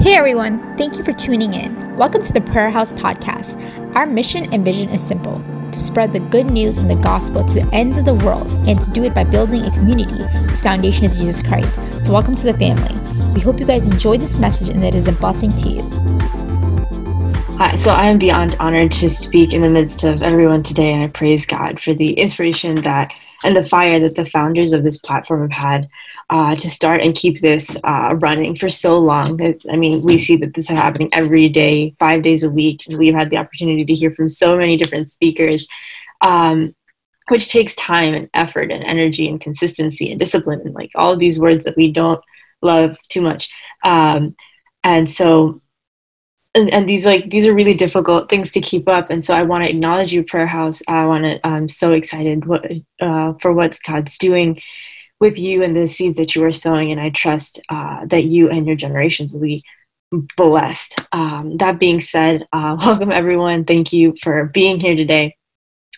Hey everyone, thank you for tuning in. Welcome to the Prayer House Podcast. Our mission and vision is simple to spread the good news and the gospel to the ends of the world and to do it by building a community whose foundation is Jesus Christ. So, welcome to the family. We hope you guys enjoy this message and that it is a blessing to you. Hi, so I am beyond honored to speak in the midst of everyone today, and I praise God for the inspiration that and the fire that the founders of this platform have had uh, to start and keep this uh, running for so long. I mean, we see that this is happening every day, five days a week. We've had the opportunity to hear from so many different speakers, um, which takes time and effort and energy and consistency and discipline and like all of these words that we don't love too much. Um, and so and, and these like these are really difficult things to keep up and so i want to acknowledge you prayer house. I want to i'm so excited what, uh, for what god's doing with you and the seeds that you are sowing and i trust uh, that you and your generations will be blessed. Um, that being said uh, welcome everyone. Thank you for being here today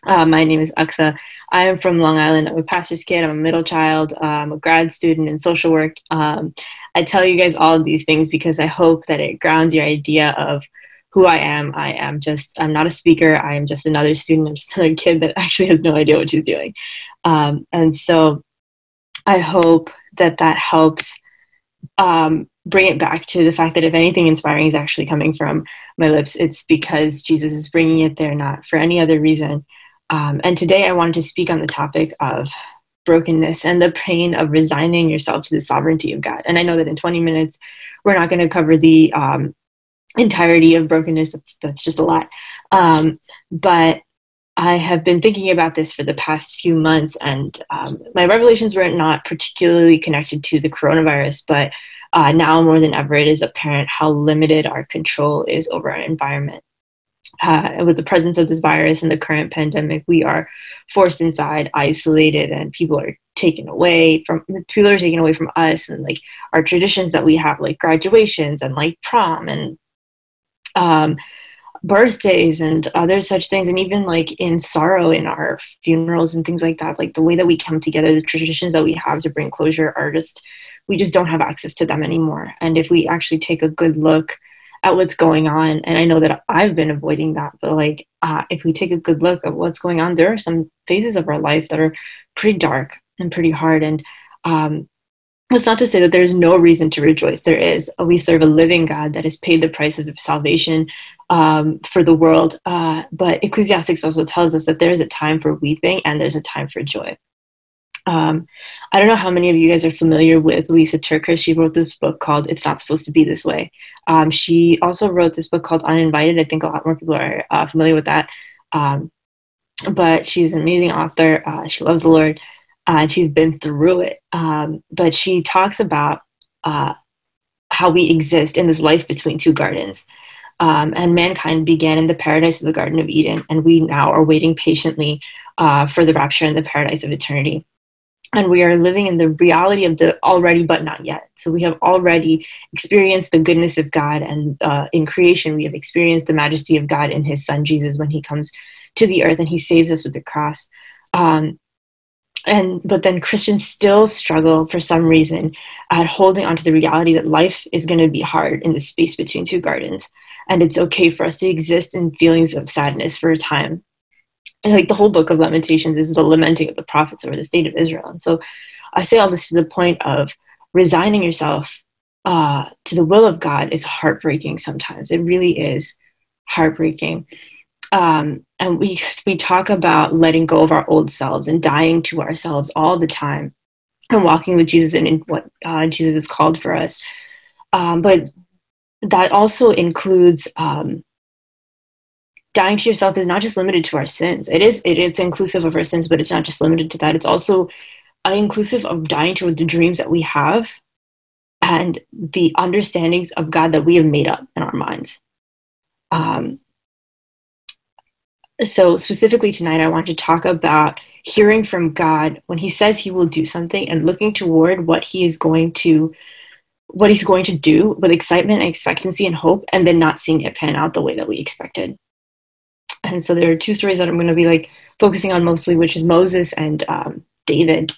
uh, my name is Aksa. I am from Long Island. I'm a pastor's kid. I'm a middle child. I'm a grad student in social work. Um, I tell you guys all of these things because I hope that it grounds your idea of who I am. I am just, I'm not a speaker. I am just another student. I'm just another kid that actually has no idea what she's doing. Um, and so I hope that that helps um, bring it back to the fact that if anything inspiring is actually coming from my lips, it's because Jesus is bringing it there, not for any other reason. Um, and today I wanted to speak on the topic of brokenness and the pain of resigning yourself to the sovereignty of God. And I know that in 20 minutes, we're not going to cover the um, entirety of brokenness. That's, that's just a lot. Um, but I have been thinking about this for the past few months, and um, my revelations were not particularly connected to the coronavirus, but uh, now more than ever, it is apparent how limited our control is over our environment uh, with the presence of this virus and the current pandemic, we are forced inside, isolated, and people are taken away from people are taken away from us and like our traditions that we have, like graduations and like prom and um, birthdays and other such things, and even like in sorrow in our funerals and things like that. Like the way that we come together, the traditions that we have to bring closure are just we just don't have access to them anymore. And if we actually take a good look at what's going on. And i know that i've been avoiding that but like uh, if we take a good look at what's going on there are some phases of our life that are pretty dark and pretty hard. And um, it's not to say that there's no reason to rejoice. There is. We serve a living god that has paid the price of salvation um, for the world. Uh, but ecclesiastes also tells us that there is a time for weeping and there's a time for joy um, I don't know how many of you guys are familiar with Lisa TerKeurst. She wrote this book called It's Not Supposed to Be This Way. Um, she also wrote this book called Uninvited. I think a lot more people are uh, familiar with that. Um, but she's an amazing author. Uh, she loves the Lord uh, and she's been through it. Um, but she talks about uh, how we exist in this life between two gardens. Um, and mankind began in the paradise of the Garden of Eden, and we now are waiting patiently uh, for the rapture in the paradise of eternity and we are living in the reality of the already but not yet. So we have already experienced the goodness of god and uh, in creation we have experienced the majesty of god in his son jesus when he comes to the earth and he saves us with the cross. Um, and but then christians still struggle for some reason at holding onto the reality that life is going to be hard in the space between two gardens. And it's okay for us to exist in feelings of sadness for a time like the whole book of lamentations is the lamenting of the prophets over the state of israel. And so i say all this to the point of resigning yourself uh, to the will of god is heartbreaking sometimes. It really is heartbreaking. Um, and we we talk about letting go of our old selves and dying to ourselves all the time and walking with jesus and in what uh, jesus has called for us. Um, but that also includes um, dying to yourself is not just limited to our sins. It is it, it's inclusive of our sins, but it's not just limited to that. It's also inclusive of dying to the dreams that we have and the understandings of God that we have made up in our minds. Um, so specifically tonight, I want to talk about hearing from God when He says He will do something and looking toward what He is going to what he's going to do with excitement and expectancy and hope and then not seeing it pan out the way that we expected and so there are two stories that I'm going to be like focusing on mostly, which is Moses and um, David.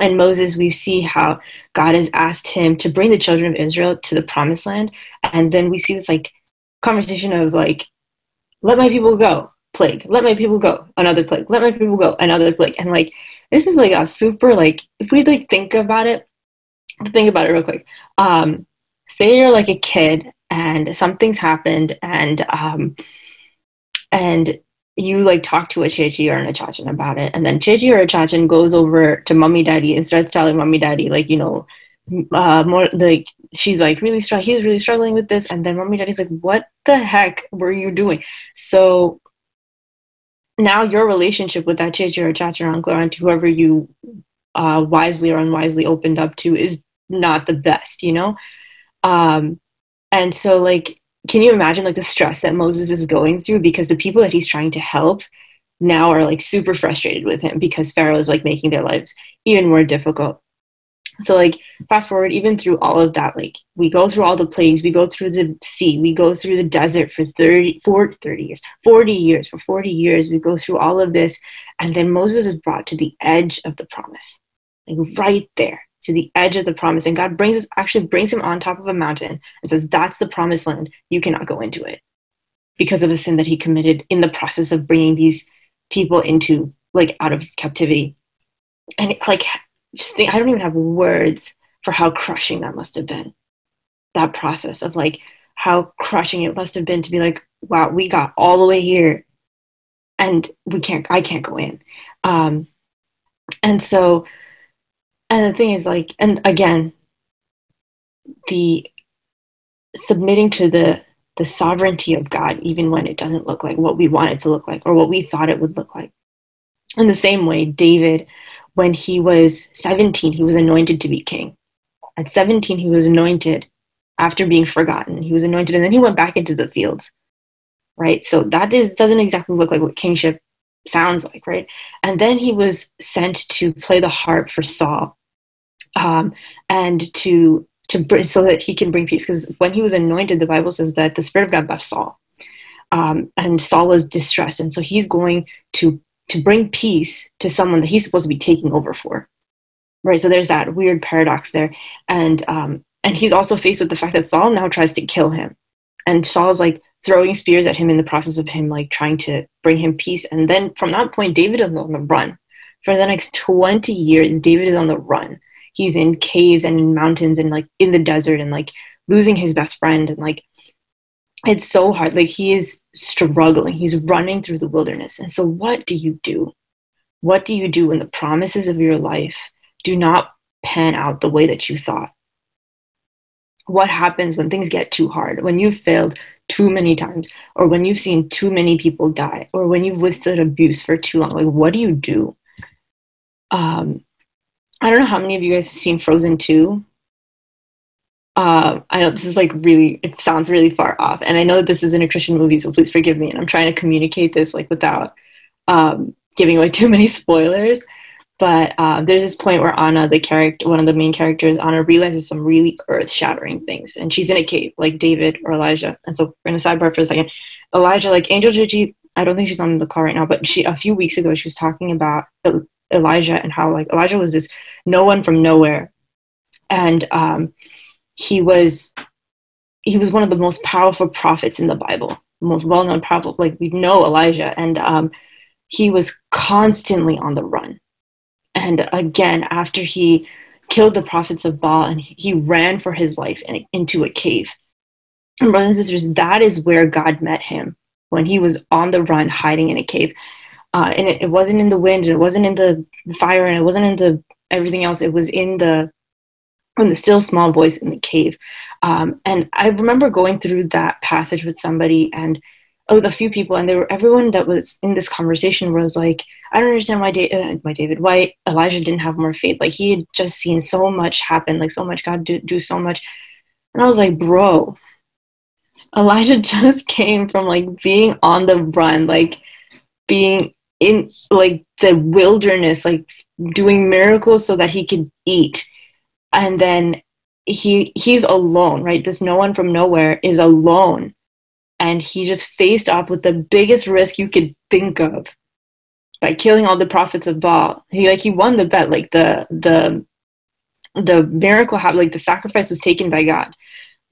and Moses, we see how God has asked him to bring the children of Israel to the promised land. And then we see this like conversation of like, let my people go, plague, let my people go, another plague, let my people go, another plague. And like, this is like a super, like, if we like think about it, think about it real quick. Um, say you're like a kid and something's happened and, um, and you like talk to a Chechi or an Achachan about it, and then Chechi or Achachan goes over to mommy daddy and starts telling mommy daddy like you know uh more like she's like really struggling he's really struggling with this and then mommy daddy's like what the heck were you doing? So now your relationship with that Chechi or Chacha or uncle or aunt whoever you uh wisely or unwisely opened up to is not the best you know? Um and so like can you imagine like the stress that Moses is going through because the people that he's trying to help now are like super frustrated with him because Pharaoh is like making their lives even more difficult. So like fast forward even through all of that like we go through all the plagues, we go through the sea, we go through the desert for 30 for 30 years, 40 years, for 40 years we go through all of this and then Moses is brought to the edge of the promise. Like right there to the edge of the promise. And God brings us, actually brings him on top of a mountain and says, That's the promised land. You cannot go into it because of the sin that he committed in the process of bringing these people into, like, out of captivity. And, like, just think, I don't even have words for how crushing that must have been. That process of, like, how crushing it must have been to be like, wow, we got all the way here and we can't, I can't go in. Um, and so, and the thing is like and again the submitting to the the sovereignty of god even when it doesn't look like what we want it to look like or what we thought it would look like. In the same way david when he was 17 he was anointed to be king. At 17 he was anointed after being forgotten. He was anointed and then he went back into the fields right? So that doesn't exactly look like what kingship sounds like right? And then he was sent to play the harp for saul um, and to to bring so that he can bring peace. Because when he was anointed, the Bible says that the Spirit of God left Saul, um, and Saul was distressed, and so he's going to to bring peace to someone that he's supposed to be taking over for. Right. So there's that weird paradox there, and um, and he's also faced with the fact that Saul now tries to kill him, and Saul's like throwing spears at him in the process of him like trying to bring him peace. And then from that point, David is on the run. For the next 20 years, David is on the run he's in caves and in mountains and like in the desert and like losing his best friend and like it's so hard. Like he is struggling. He's running through the wilderness. And so what do you do? What do you do when the promises of your life do not pan out the way that you thought? What happens when things get too hard? When you've failed too many times? Or when you've seen too many people die? Or when you've withstood abuse for too long? Like what do you do? Um I don't know how many of you guys have seen Frozen 2. Uh, I know this is like really, it sounds really far off. And I know that this isn't a Christian movie, so please forgive me. And I'm trying to communicate this like without um, giving away too many spoilers. But uh, there's this point where Anna, the character, one of the main characters, Anna realizes some really earth-shattering things, and she's in a cave like David or Elijah. And so we're gonna sidebar for a second. Elijah, like Angel Gigi, I don't think she's on the call right now, but she a few weeks ago she was talking about Elijah and how like Elijah was this no one from nowhere, and um, he was he was one of the most powerful prophets in the Bible, most well known prophet. Like we know Elijah, and um, he was constantly on the run. And again, after he killed the prophets of Baal, and he ran for his life in, into a cave. And brothers and sisters, that is where God met him when he was on the run, hiding in a cave uh, and it, it wasn't in the wind it wasn't in the fire and it wasn't in the everything else. It was in the in the still small voice in the cave. Um, and i remember going through that passage with somebody and oh a few people and there were everyone that was in this conversation was like i don't understand why, da- uh, why david why elijah didn't have more faith. Like he had just seen so much happen like so much god do, do so much. And i was like bro elijah just came from like being on the run like being in like the wilderness like doing miracles so that he could eat and then he he's alone right this no one from nowhere is alone and he just faced off with the biggest risk you could think of by killing all the prophets of Baal. He like he won the bet. Like the the the miracle happened. Like the sacrifice was taken by God.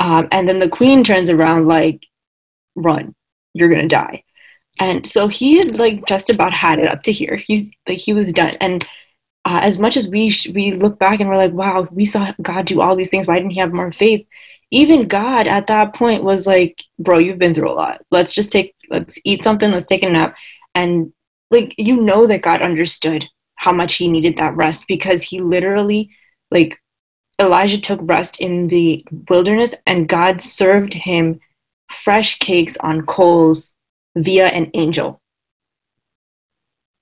Um, and then the queen turns around like, "Run, you're gonna die." And so he had like just about had it up to here. He's like he was done. And uh, as much as we sh- we look back and we're like, "Wow, we saw God do all these things. Why didn't he have more faith?" Even God at that point was like, "Bro, you've been through a lot. Let's just take let's eat something. Let's take a nap." And like you know that God understood how much he needed that rest because he literally like Elijah took rest in the wilderness and God served him fresh cakes on coals via an angel.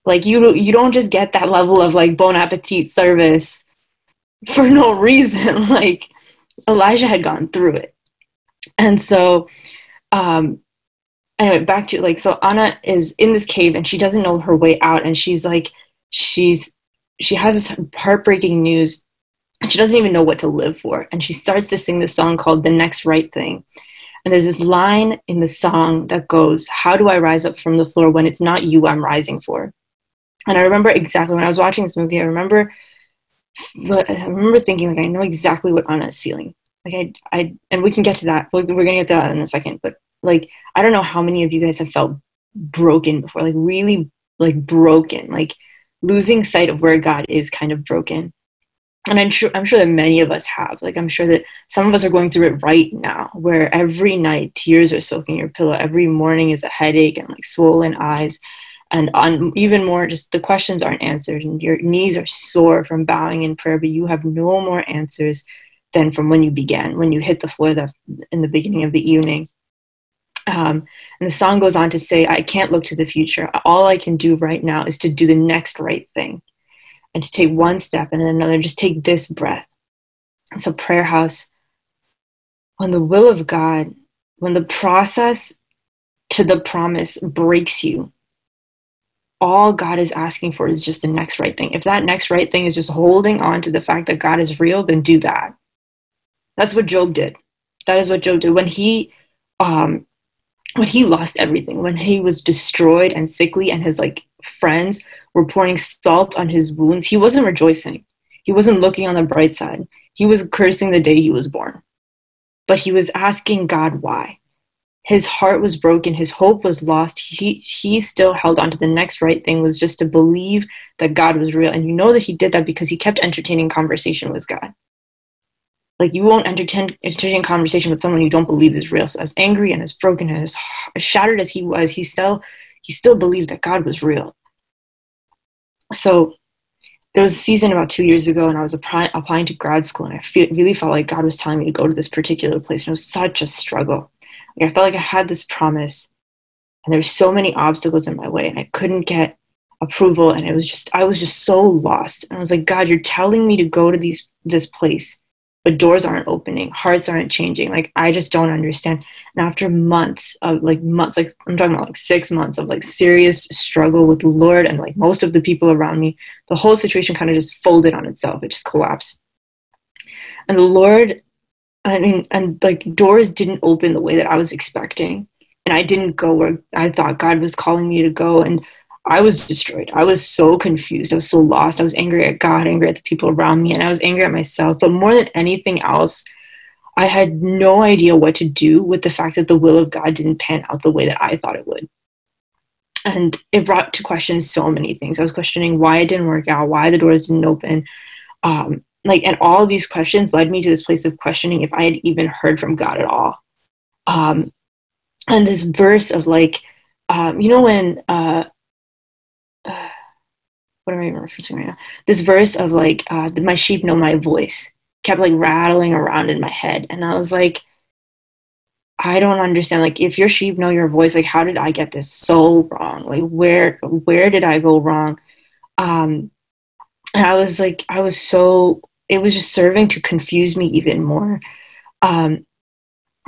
Like you you don't just get that level of like bon appetit service for no reason. like Elijah had gone through it. And so um anyway, back to like so Anna is in this cave and she doesn't know her way out and she's like she's she has this heartbreaking news and she doesn't even know what to live for and she starts to sing this song called the next right thing and there's this line in the song that goes how do i rise up from the floor when it's not you i'm rising for? And i remember exactly when i was watching this movie i remember but i remember thinking like i know exactly what anna is feeling. Like i i and we can get to that. We're, gonna get to that in a second but like i don't know how many of you guys have felt broken before like really like broken like losing sight of where god is kind of broken and I'm sure I'm sure that many of us have. Like I'm sure that some of us are going through it right now, where every night tears are soaking your pillow, every morning is a headache and like swollen eyes, and on even more, just the questions aren't answered, and your knees are sore from bowing in prayer, but you have no more answers than from when you began, when you hit the floor that in the beginning of the evening. Um, and the song goes on to say, I can't look to the future. All I can do right now is to do the next right thing and to take one step and then another, just take this breath. And so, prayer house, when the will of God, when the process to the promise breaks you, all God is asking for is just the next right thing. If that next right thing is just holding on to the fact that God is real, then do that. That's what Job did. That is what Job did when he um, when he lost everything, when he was destroyed and sickly, and his like friends were pouring salt on his wounds, he wasn't rejoicing. He wasn't looking on the bright side. He was cursing the day he was born. But he was asking God why. His heart was broken, his hope was lost. He he still held on to the next right thing was just to believe that God was real. And you know that he did that because he kept entertaining conversation with God. Like you won't entertain entertain conversation with someone you don't believe is real. So as angry and as broken and as shattered as he was, he still he still believed that God was real. So there was a season about two years ago, and I was apply- applying to grad school, and I feel, really felt like God was telling me to go to this particular place, and it was such a struggle. Like I felt like I had this promise, and there were so many obstacles in my way, and I couldn't get approval, and it was just I was just so lost. And I was like, God, you're telling me to go to these this place, but doors aren't opening hearts aren't changing like i just don't understand. And after months of like months like i'm talking about like six months of like serious struggle with the lord and like most of the people around me the whole situation kind of just folded on itself. It just collapsed. And the lord i mean and like doors didn't open the way that i was expecting. And i didn't go where i thought god was calling me to go. And I was destroyed. I was so confused. I was so lost. I was angry at God, angry at the people around me, and I was angry at myself. But more than anything else, I had no idea what to do with the fact that the will of God didn't pan out the way that I thought it would. And it brought to question so many things. I was questioning why it didn't work out, why the doors didn't open. Um, like, and all of these questions led me to this place of questioning if I had even heard from God at all. Um, and this verse of like, um, you know, when uh, what am I even referencing right now? This verse of like, uh, my sheep know my voice kept like rattling around in my head. And I was like, I don't understand. Like, if your sheep know your voice, like, how did I get this so wrong? Like, where, where did I go wrong? Um, and I was like, I was so, it was just serving to confuse me even more. Um,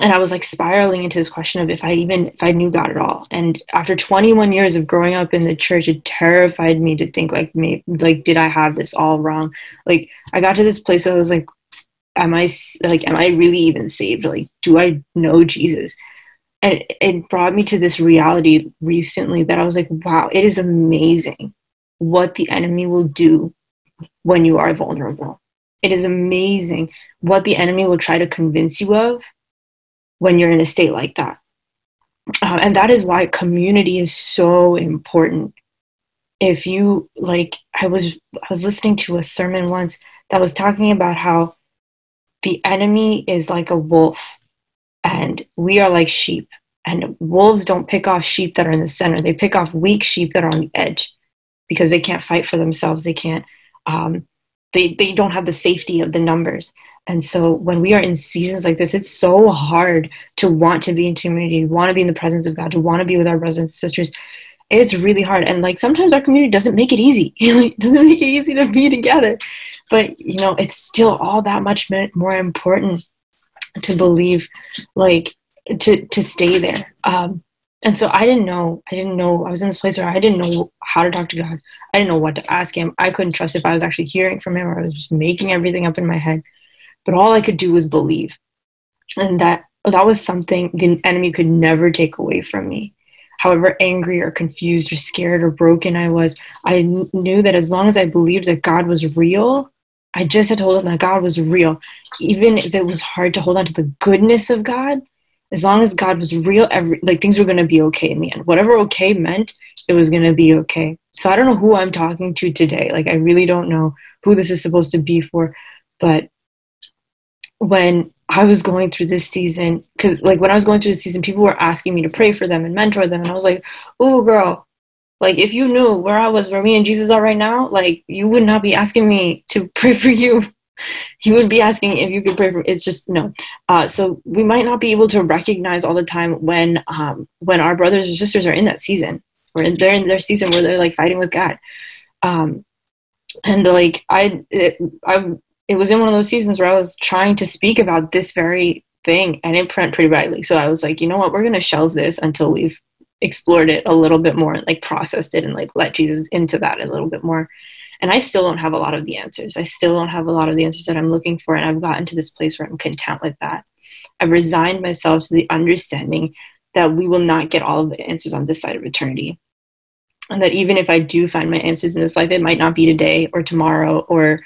and I was like spiraling into this question of if I even if I knew God at all. And after 21 years of growing up in the church, it terrified me to think like me like did I have this all wrong? Like I got to this place I was like, am I like am I really even saved? Like do I know Jesus? And it brought me to this reality recently that I was like, wow, it is amazing what the enemy will do when you are vulnerable. It is amazing what the enemy will try to convince you of when you're in a state like that. Uh, and that is why community is so important. If you like, I was I was listening to a sermon once that was talking about how the enemy is like a wolf and we are like sheep and wolves don't pick off sheep that are in the center they pick off weak sheep that are on the edge because they can't fight for themselves they can't um, they, they don't have the safety of the numbers. And so when we are in seasons like this it's so hard to want to be in community to want to be in the presence of god to want to be with our brothers and sisters. It's really hard. And like sometimes our community doesn't make it easy. It doesn't make it easy to be together. But you know it's still all that much more important to believe like to to stay there. Um and so i didn't know i didn't know i was in this place where i didn't know how to talk to god. I didn't know what to ask him. I couldn't trust if i was actually hearing from him or i was just making everything up in my head. But all i could do was believe. And that that was something the enemy could never take away from me. However angry or confused or scared or broken i was i knew that as long as i believed that god was real I just had to hold him that God was real. Even if it was hard to hold on to the goodness of God, as long as God was real, every like things were gonna be okay in the end. Whatever okay meant, it was gonna be okay. So I don't know who I'm talking to today. Like I really don't know who this is supposed to be for. But when I was going through this season, because like when I was going through the season, people were asking me to pray for them and mentor them, and I was like, "Oh, girl, like if you knew where I was, where me and Jesus are right now, like you would not be asking me to pray for you. You would be asking if you could pray for. It's just no. Uh, so we might not be able to recognize all the time when um, when our brothers or sisters are in that season, or they're in their season where they're like fighting with God. Um, and like I, it, I, it was in one of those seasons where I was trying to speak about this very thing, and it went pretty badly. So I was like, you know what, we're gonna shelve this until we've explored it a little bit more, like processed it and like let Jesus into that a little bit more. And I still don't have a lot of the answers. I still don't have a lot of the answers that I'm looking for. And I've gotten to this place where I'm content with that. I've resigned myself to the understanding that we will not get all of the answers on this side of eternity. And that even if I do find my answers in this life, it might not be today or tomorrow or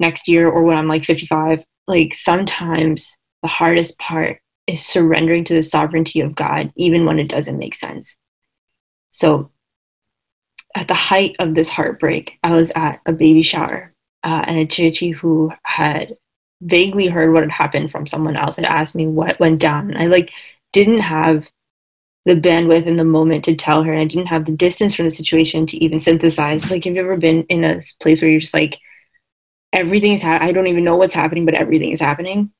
next year or when I'm like 55. Like sometimes the hardest part is surrendering to the sovereignty of God, even when it doesn't make sense. So, at the height of this heartbreak, I was at a baby shower, uh, and a chichi who had vaguely heard what had happened from someone else had asked me what went down. And I like didn't have the bandwidth in the moment to tell her, and I didn't have the distance from the situation to even synthesize. Like, have you ever been in a place where you're just like, everything's ha- I don't even know what's happening, but everything is happening.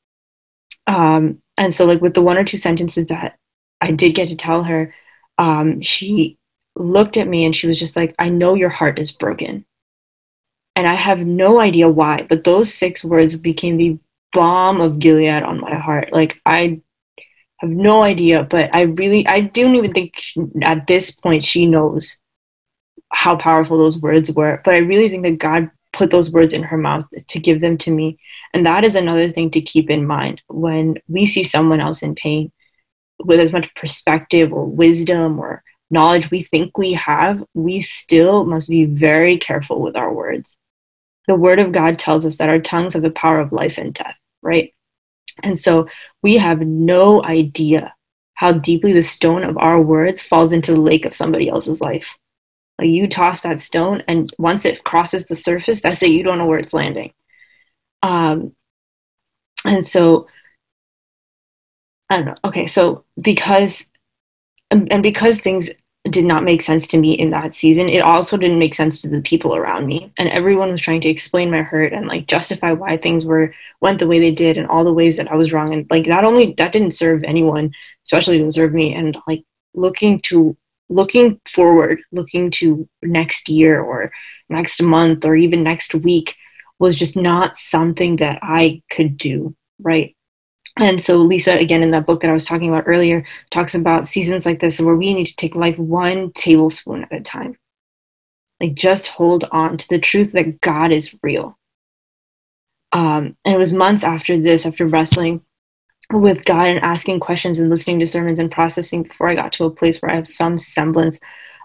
Um, and so like with the one or two sentences that i did get to tell her um, she looked at me and she was just like i know your heart is broken. And i have no idea why but those six words became the balm of gilead on my heart. Like i have no idea but i really i don't even think she, at this point she knows how powerful those words were but i really think that god put those words in her mouth to give them to me. And that is another thing to keep in mind. When we see someone else in pain with as much perspective or wisdom or knowledge we think we have, we still must be very careful with our words. The word of God tells us that our tongues have the power of life and death, right? And so we have no idea how deeply the stone of our words falls into the lake of somebody else's life. Like you toss that stone, and once it crosses the surface, that's it. You don't know where it's landing. Um, and so I don't know. Okay, so because and because things did not make sense to me in that season, it also didn't make sense to the people around me. And everyone was trying to explain my hurt and like justify why things were went the way they did and all the ways that I was wrong. And like that only that didn't serve anyone, especially didn't serve me. And like looking to looking forward, looking to next year or next month or even next week was just not something that I could do, right? And so Lisa, again, in that book that I was talking about earlier, talks about seasons like this where we need to take life one tablespoon at a time. Like just hold on to the truth that God is real. Um, and it was months after this, after wrestling with God and asking questions and listening to sermons and processing before I got to a place where I have some semblance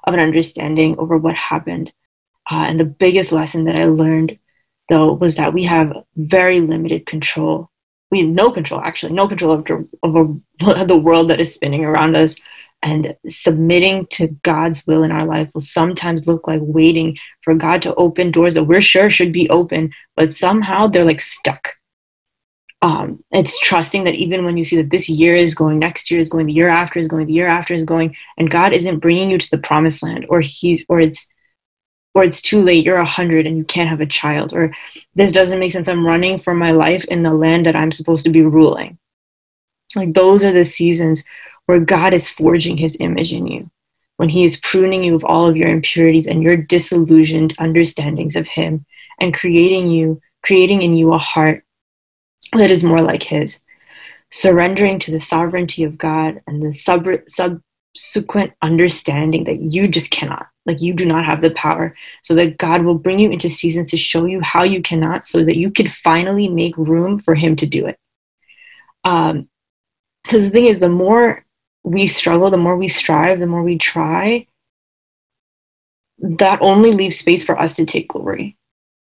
of an understanding over what happened. Uh, and the biggest lesson that I learned, though, was that we have very limited control. We have no control, actually, no control over, over the world that is spinning around us. And submitting to God's will in our life will sometimes look like waiting for God to open doors that we're sure should be open, but somehow they're like stuck. Um, it's trusting that even when you see that this year is going, next year is going, the year after is going, the year after is going, and God isn't bringing you to the promised land, or He's, or it's or it's too late you're a hundred and you can't have a child or this doesn't make sense i'm running for my life in the land that i'm supposed to be ruling. Like those are the seasons where god is forging his image in you when he is pruning you of all of your impurities and your disillusioned understandings of him and creating you creating in you a heart that is more like his. Surrendering to the sovereignty of god and the sub- subsequent understanding that you just cannot like you do not have the power. So that God will bring you into seasons to show you how you cannot, so that you can finally make room for Him to do it. Um, because the thing is, the more we struggle, the more we strive, the more we try, that only leaves space for us to take glory.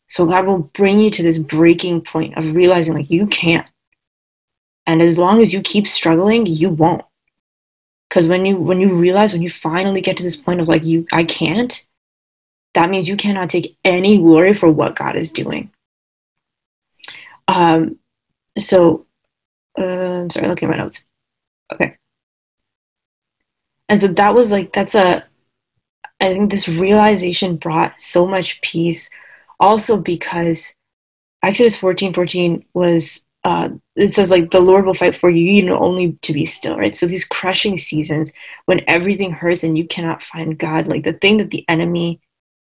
So God will bring you to this breaking point of realizing like you can't. And as long as you keep struggling, you won't because when you when you realize when you finally get to this point of like you i can't that means you cannot take any glory for what god is doing. Um so uh, i'm sorry looking at my notes. Okay. And so that was like that's a i think this realization brought so much peace. Also because exodus 14 14 was uh, it says like the Lord will fight for you, you know, only to be still, right? So these crushing seasons when everything hurts and you cannot find God, like the thing that the enemy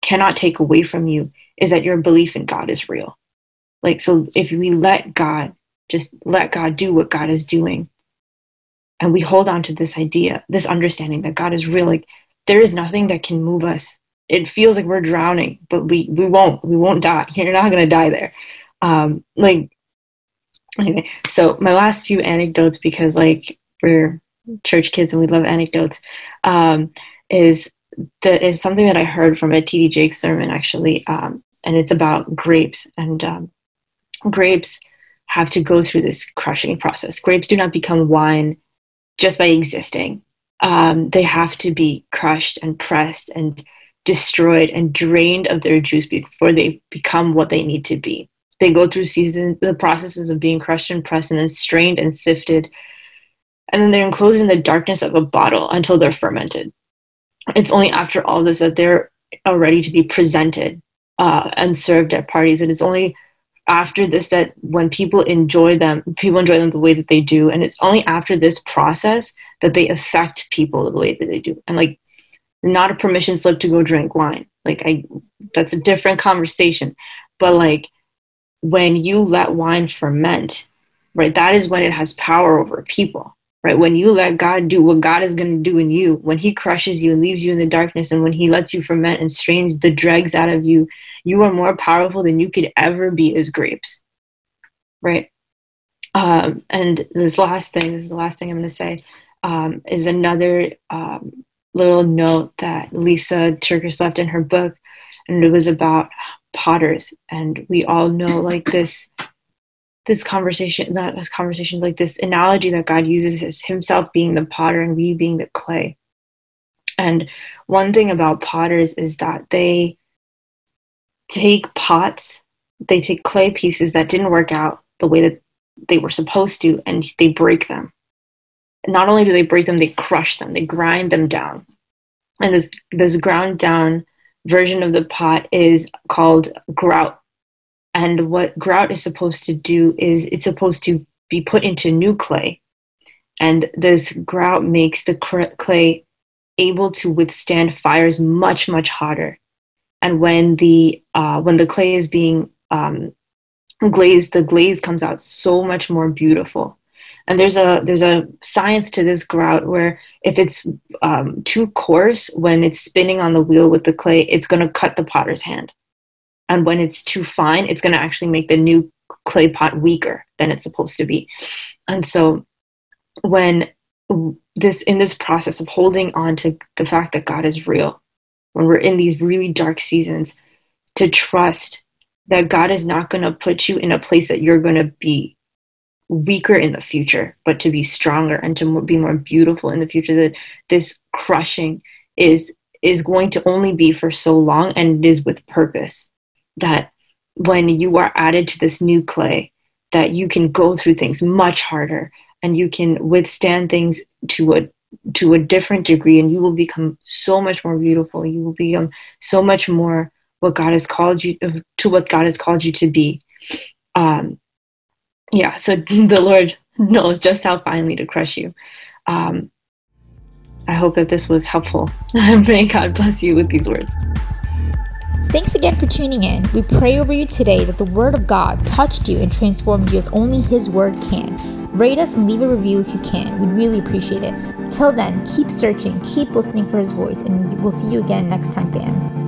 cannot take away from you is that your belief in God is real. Like, so if we let God, just let God do what God is doing, and we hold on to this idea, this understanding that God is real, like there is nothing that can move us. It feels like we're drowning, but we we won't. We won't die. You're not gonna die there. Um, like anyway, so my last few anecdotes, because like we're church kids and we love anecdotes, um, is that is something that I heard from a TD Jakes sermon actually, um, and it's about grapes and um, grapes have to go through this crushing process. Grapes do not become wine just by existing. Um, they have to be crushed and pressed and destroyed and drained of their juice before they become what they need to be. They go through seasons, the processes of being crushed and pressed and then strained and sifted. And then they're enclosed in the darkness of a bottle until they're fermented. It's only after all this that they're ready to be presented uh, and served at parties. And it's only after this that when people enjoy them, people enjoy them the way that they do. And it's only after this process that they affect people the way that they do. And like, not a permission slip to go drink wine. Like, I, that's a different conversation. But like, when you let wine ferment, right, that is when it has power over people, right? When you let God do what God is going to do in you, when He crushes you and leaves you in the darkness, and when He lets you ferment and strains the dregs out of you, you are more powerful than you could ever be as grapes, right? Um, and this last thing, this is the last thing I'm going to say, um, is another um, little note that Lisa TerKeurst left in her book, and it was about potters. And we all know like this this conversation not this conversation like this analogy that god uses is himself being the potter and we being the clay. And one thing about potters is that they take pots they take clay pieces that didn't work out the way that they were supposed to and they break them. And not only do they break them they crush them they grind them down. And this this ground down version of the pot is called grout. And what grout is supposed to do is it's supposed to be put into new clay. And this grout makes the clay able to withstand fires much, much hotter. And when the uh, when the clay is being um, glazed, the glaze comes out so much more beautiful and there's a there's a science to this grout where if it's um, too coarse when it's spinning on the wheel with the clay it's going to cut the potter's hand. And when it's too fine it's going to actually make the new clay pot weaker than it's supposed to be. And so when this in this process of holding on to the fact that god is real when we're in these really dark seasons to trust that God is not going to put you in a place that you're going to be weaker in the future, but to be stronger and to be more beautiful in the future. That this crushing is is going to only be for so long and it is with purpose. That when you are added to this new clay, that you can go through things much harder and you can withstand things to a to a different degree and you will become so much more beautiful you will become so much more what god has called you to what god has called you to be um yeah so the lord knows just how finely to crush you um i hope that this was helpful may god bless you with these words Thanks again for tuning in. We pray over you today that the Word of God touched you and transformed you as only His Word can. Rate us and leave a review if you can. We'd really appreciate it. Till then, keep searching, keep listening for His voice, and we'll see you again next time, fam.